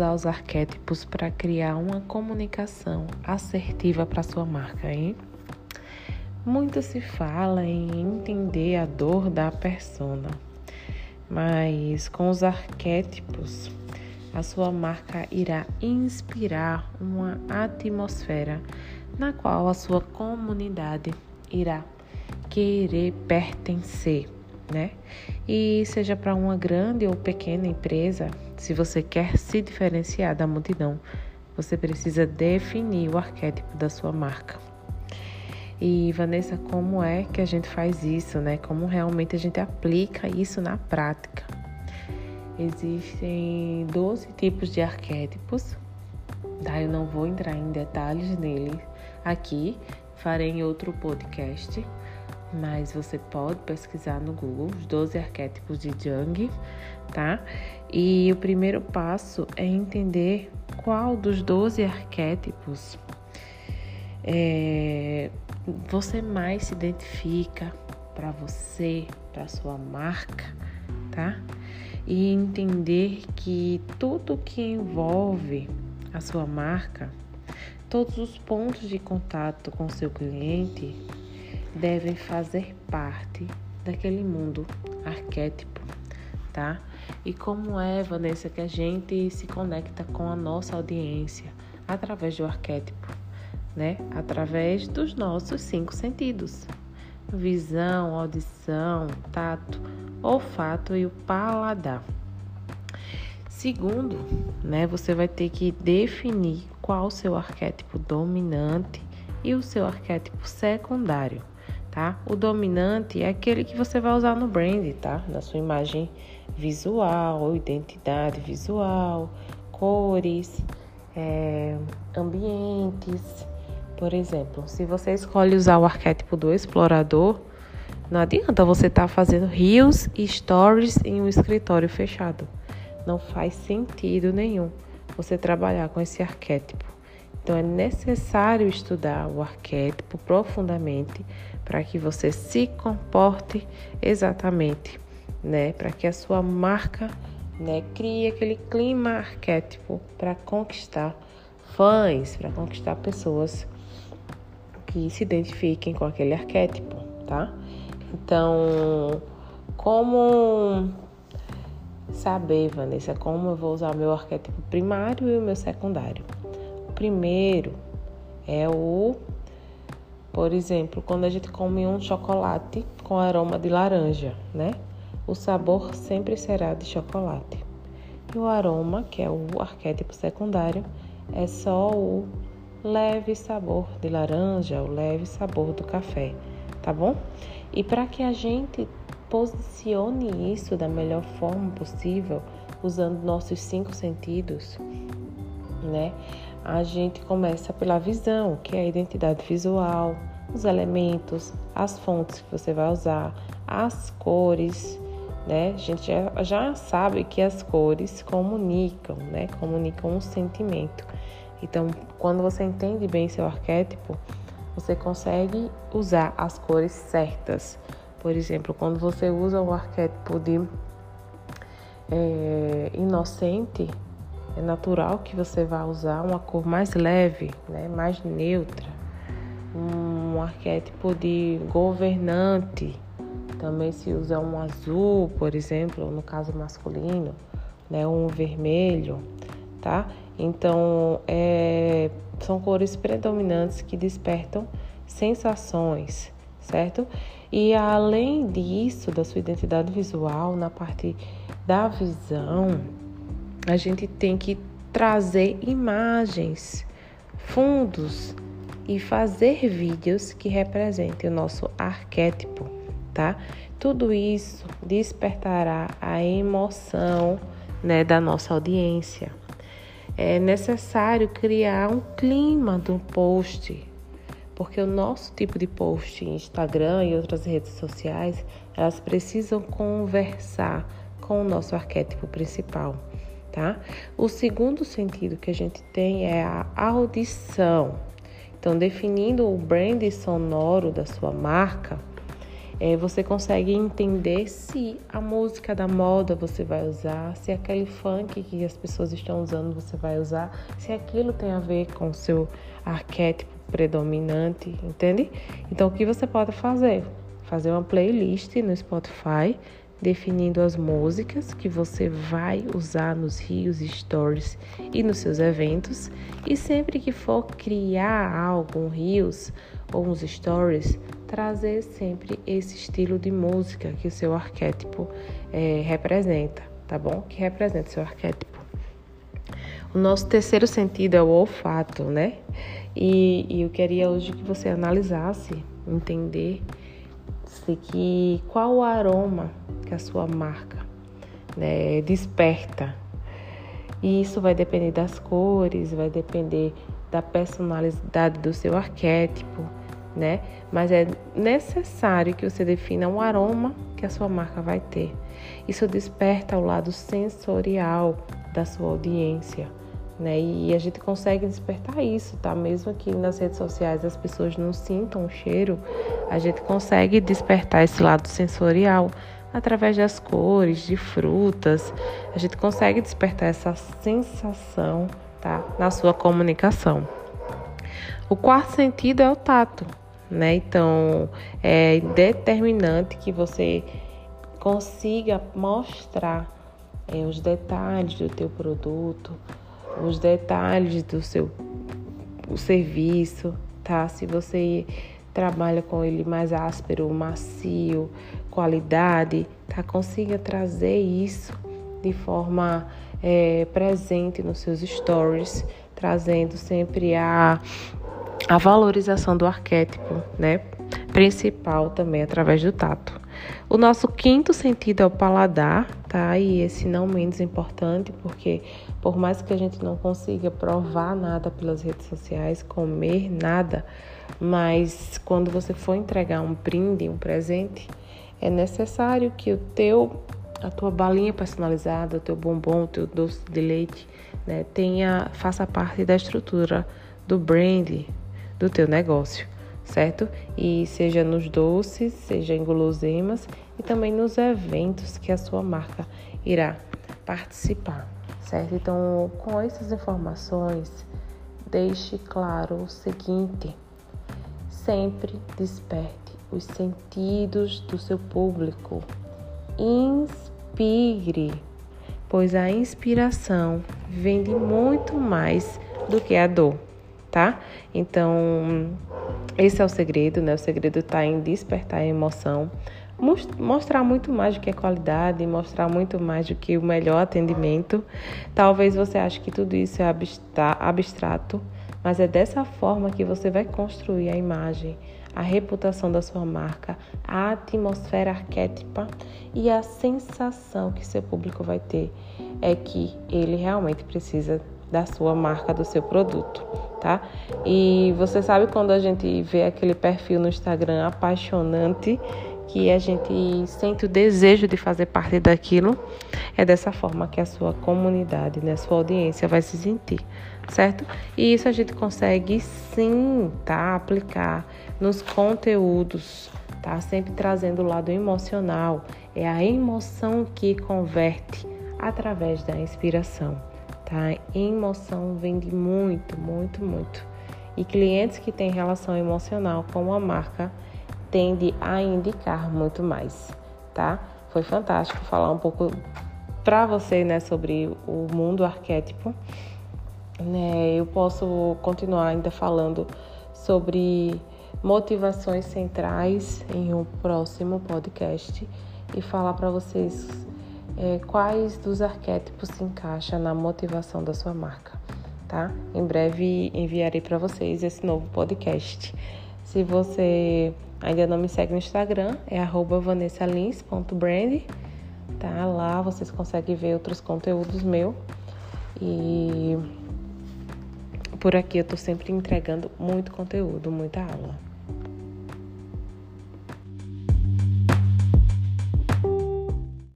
usar os arquétipos para criar uma comunicação assertiva para sua marca, hein? Muito se fala em entender a dor da persona, mas com os arquétipos, a sua marca irá inspirar uma atmosfera na qual a sua comunidade irá querer pertencer, né? E seja para uma grande ou pequena empresa, se você quer se diferenciar da multidão, você precisa definir o arquétipo da sua marca. E Vanessa, como é que a gente faz isso, né? Como realmente a gente aplica isso na prática? Existem 12 tipos de arquétipos, tá? Eu não vou entrar em detalhes nele aqui, farei em outro podcast, mas você pode pesquisar no Google os 12 arquétipos de Jung, tá? E o primeiro passo é entender qual dos 12 arquétipos é, você mais se identifica para você, para sua marca, tá? E entender que tudo que envolve a sua marca, todos os pontos de contato com seu cliente devem fazer parte daquele mundo arquétipo, tá? E como é, Vanessa, que a gente se conecta com a nossa audiência através do arquétipo? né? Através dos nossos cinco sentidos: visão, audição, tato, olfato e o paladar. Segundo, né, você vai ter que definir qual o seu arquétipo dominante e o seu arquétipo secundário, tá? O dominante é aquele que você vai usar no brand, tá? Na sua imagem visual, identidade visual, cores, é, ambientes, por exemplo, se você escolhe usar o arquétipo do explorador, não adianta você estar tá fazendo rios e stories em um escritório fechado. Não faz sentido nenhum você trabalhar com esse arquétipo. Então é necessário estudar o arquétipo profundamente para que você se comporte exatamente, né? Para que a sua marca, né, crie aquele clima arquétipo para conquistar fãs, para conquistar pessoas que se identifiquem com aquele arquétipo, tá? Então, como saber, Vanessa, como eu vou usar o meu arquétipo primário e o meu secundário? Primeiro é o, por exemplo, quando a gente come um chocolate com aroma de laranja, né? O sabor sempre será de chocolate. E o aroma, que é o arquétipo secundário, é só o leve sabor de laranja, o leve sabor do café, tá bom? E para que a gente posicione isso da melhor forma possível, usando nossos cinco sentidos, né? A gente começa pela visão, que é a identidade visual, os elementos, as fontes que você vai usar, as cores, né? A gente já, já sabe que as cores comunicam, né? Comunicam um sentimento. Então, quando você entende bem seu arquétipo, você consegue usar as cores certas. Por exemplo, quando você usa o arquétipo de é, inocente, é natural que você vá usar uma cor mais leve, né, mais neutra. Um arquétipo de governante, também se usa um azul, por exemplo, no caso masculino, né, um vermelho, tá? Então, é, são cores predominantes que despertam sensações, certo? E além disso, da sua identidade visual, na parte da visão, a gente tem que trazer imagens, fundos e fazer vídeos que representem o nosso arquétipo, tá? Tudo isso despertará a emoção né, da nossa audiência é necessário criar um clima do post, porque o nosso tipo de post Instagram e outras redes sociais, elas precisam conversar com o nosso arquétipo principal, tá? O segundo sentido que a gente tem é a audição. Então, definindo o brand sonoro da sua marca, é, você consegue entender se a música da moda você vai usar, se aquele funk que as pessoas estão usando você vai usar, se aquilo tem a ver com o seu arquétipo predominante, entende? Então, o que você pode fazer? Fazer uma playlist no Spotify definindo as músicas que você vai usar nos rios stories e nos seus eventos. E sempre que for criar algo, um rios ou uns stories, trazer sempre esse estilo de música que o seu arquétipo é, representa, tá bom? Que representa seu arquétipo. O nosso terceiro sentido é o olfato, né? E, e eu queria hoje que você analisasse, entender se que qual o aroma que a sua marca né, desperta. E isso vai depender das cores, vai depender da personalidade do seu arquétipo, né? Mas é necessário que você defina um aroma que a sua marca vai ter. Isso desperta o lado sensorial da sua audiência, né? E a gente consegue despertar isso, tá? Mesmo que nas redes sociais as pessoas não sintam o cheiro, a gente consegue despertar esse lado sensorial através das cores, de frutas. A gente consegue despertar essa sensação, tá? Na sua comunicação. O quarto sentido é o tato, né? Então, é determinante que você consiga mostrar é, os detalhes do teu produto, os detalhes do seu o serviço, tá? Se você trabalha com ele mais áspero, macio, qualidade, tá? Consiga trazer isso de forma é, presente nos seus stories, trazendo sempre a, a valorização do arquétipo, né? Principal também através do tato. O nosso quinto sentido é o paladar, tá? E esse não menos importante, porque por mais que a gente não consiga provar nada pelas redes sociais, comer nada, mas quando você for entregar um brinde, um presente, é necessário que o teu a tua balinha personalizada, o teu bombom, o teu doce de leite, né, tenha faça parte da estrutura do brand do teu negócio certo? E seja nos doces, seja em guloseimas e também nos eventos que a sua marca irá participar, certo? Então, com essas informações, deixe claro o seguinte: sempre desperte os sentidos do seu público. Inspire, pois a inspiração vem de muito mais do que a dor, tá? Então, esse é o segredo, né? O segredo está em despertar a emoção, mostrar muito mais do que a qualidade, mostrar muito mais do que o melhor atendimento. Talvez você ache que tudo isso é abstrato, mas é dessa forma que você vai construir a imagem, a reputação da sua marca, a atmosfera arquétipa e a sensação que seu público vai ter é que ele realmente precisa da sua marca, do seu produto, tá? E você sabe quando a gente vê aquele perfil no Instagram apaixonante, que a gente sente o desejo de fazer parte daquilo, é dessa forma que a sua comunidade, né, a sua audiência vai se sentir, certo? E isso a gente consegue sim, tá? Aplicar nos conteúdos, tá? Sempre trazendo o lado emocional. É a emoção que converte através da inspiração tá? Emoção vende muito, muito, muito. E clientes que têm relação emocional com a marca tende a indicar muito mais, tá? Foi fantástico falar um pouco para você, né, sobre o mundo arquétipo. Né, eu posso continuar ainda falando sobre motivações centrais em um próximo podcast e falar para vocês é, quais dos arquétipos se encaixa na motivação da sua marca, tá? Em breve enviarei para vocês esse novo podcast. Se você ainda não me segue no Instagram, é vanessalins.brand, tá? Lá vocês conseguem ver outros conteúdos meu e por aqui eu tô sempre entregando muito conteúdo, muita aula.